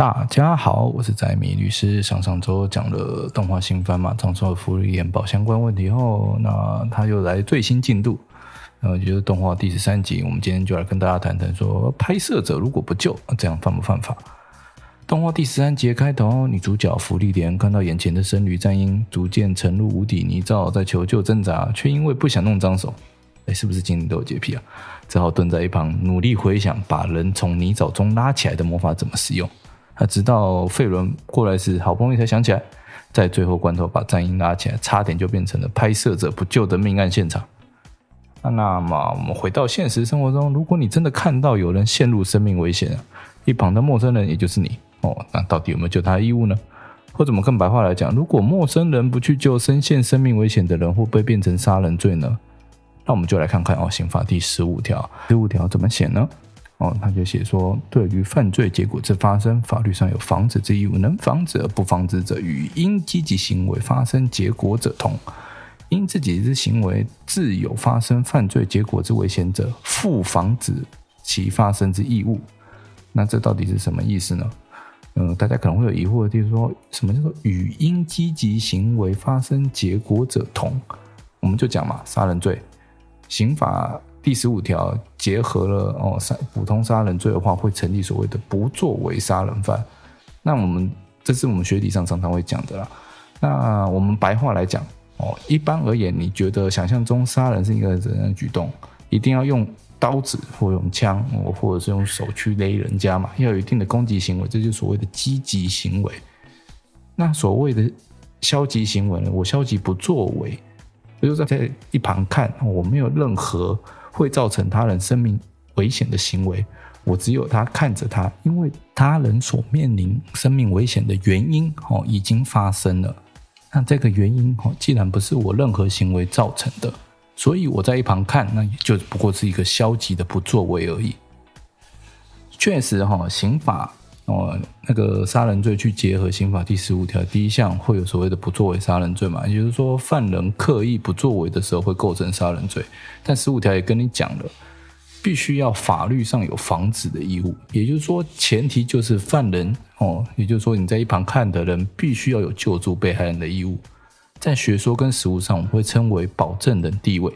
大家好，我是宅米律师。上上周讲了动画新番嘛，讲述了芙莉莲宝相关问题后，那他又来最新进度，呃，就是动画第十三集。我们今天就来跟大家谈谈说，拍摄者如果不救，这样犯不犯法？动画第十三集开头，女主角芙莉莲看到眼前的僧侣战鹰逐渐沉入无底泥沼，在求救挣扎，却因为不想弄脏手，哎，是不是精灵都有洁癖啊？只好蹲在一旁努力回想，把人从泥沼中拉起来的魔法怎么使用。那直到费伦过来时，好不容易才想起来，在最后关头把战鹰拉起来，差点就变成了拍摄者不救的命案现场。那么，我们回到现实生活中，如果你真的看到有人陷入生命危险，一旁的陌生人也就是你哦，那到底有没有救他的义务呢？或者我们更白话来讲，如果陌生人不去救身陷生命危险的人，会不会变成杀人罪呢？那我们就来看看哦，刑法第十五条，十五条怎么写呢？哦，他就写说，对于犯罪结果之发生，法律上有防止之义务，能防止而不防止者，与因积极行为发生结果者同。因自己之行为自有发生犯罪结果之危险者，负防止其发生之义务。那这到底是什么意思呢？嗯、大家可能会有疑惑，就是说什么叫做与因积极行为发生结果者同？我们就讲嘛，杀人罪，刑法。第十五条结合了哦，杀普通杀人罪的话，会成立所谓的不作为杀人犯。那我们这是我们学理上常常会讲的啦。那我们白话来讲哦，一般而言，你觉得想象中杀人是一个怎样的举动？一定要用刀子或用枪，或者是用手去勒人家嘛？要有一定的攻击行为，这就是所谓的积极行为。那所谓的消极行为呢？我消极不作为，就是在一旁看，我没有任何。会造成他人生命危险的行为，我只有他看着他，因为他人所面临生命危险的原因哦已经发生了。那这个原因哦，既然不是我任何行为造成的，所以我在一旁看，那也就不过是一个消极的不作为而已。确实哈，刑法。哦，那个杀人罪去结合刑法第十五条第一项，会有所谓的不作为杀人罪嘛？也就是说，犯人刻意不作为的时候，会构成杀人罪。但十五条也跟你讲了，必须要法律上有防止的义务。也就是说，前提就是犯人哦，也就是说你在一旁看的人，必须要有救助被害人的义务。在学说跟实务上，我们会称为保证人地位。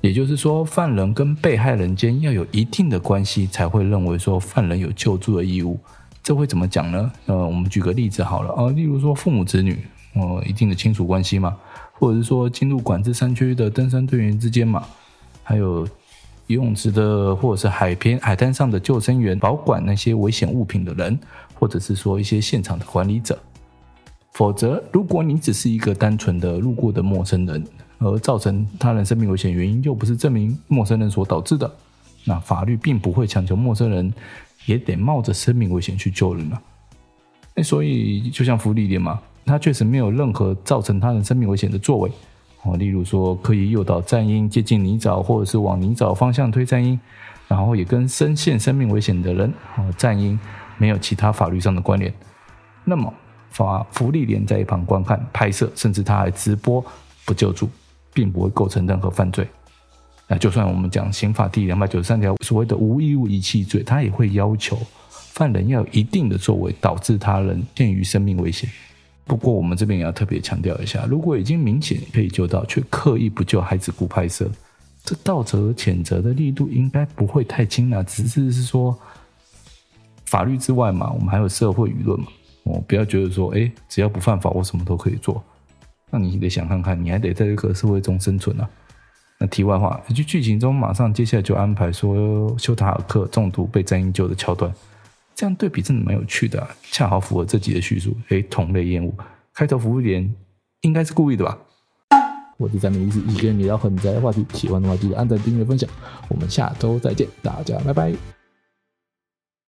也就是说，犯人跟被害人间要有一定的关系，才会认为说犯人有救助的义务。这会怎么讲呢？呃，我们举个例子好了啊，例如说父母子女，呃，一定的亲属关系嘛，或者是说进入管制山区的登山队员之间嘛，还有游泳池的或者是海边海滩上的救生员，保管那些危险物品的人，或者是说一些现场的管理者。否则，如果你只是一个单纯的路过的陌生人，而造成他人生命危险原因又不是证明陌生人所导致的，那法律并不会强求陌生人也得冒着生命危险去救人了。那所以就像芙莉莲嘛，他确实没有任何造成他人生命危险的作为哦，例如说可以诱导战鹰接近泥沼，或者是往泥沼方向推战鹰，然后也跟身陷生命危险的人哦战鹰没有其他法律上的关联。那么法芙莉莲在一旁观看拍摄，甚至他还直播不救助。并不会构成任何犯罪。那就算我们讲刑法第两百九十三条所谓的无义务遗弃罪，它也会要求犯人要有一定的作为，导致他人陷于生命危险。不过我们这边也要特别强调一下，如果已经明显可以救到，却刻意不救，还只顾拍摄，这道德谴责的力度应该不会太轻啊。只是是说法律之外嘛，我们还有社会舆论嘛。我，不要觉得说，哎，只要不犯法，我什么都可以做。那你得想看看，你还得在这个社会中生存啊。那题外话，就剧情中马上接下来就安排说修塔尔克中毒被战英救的桥段，这样对比真的蛮有趣的，恰好符合这集的叙述。诶，同类厌恶，开头芙莉莲应该是故意的吧？我是宅米律师，一个人聊很宅的话题，喜欢的话记得按赞、订阅、分享。我们下周再见，大家拜拜。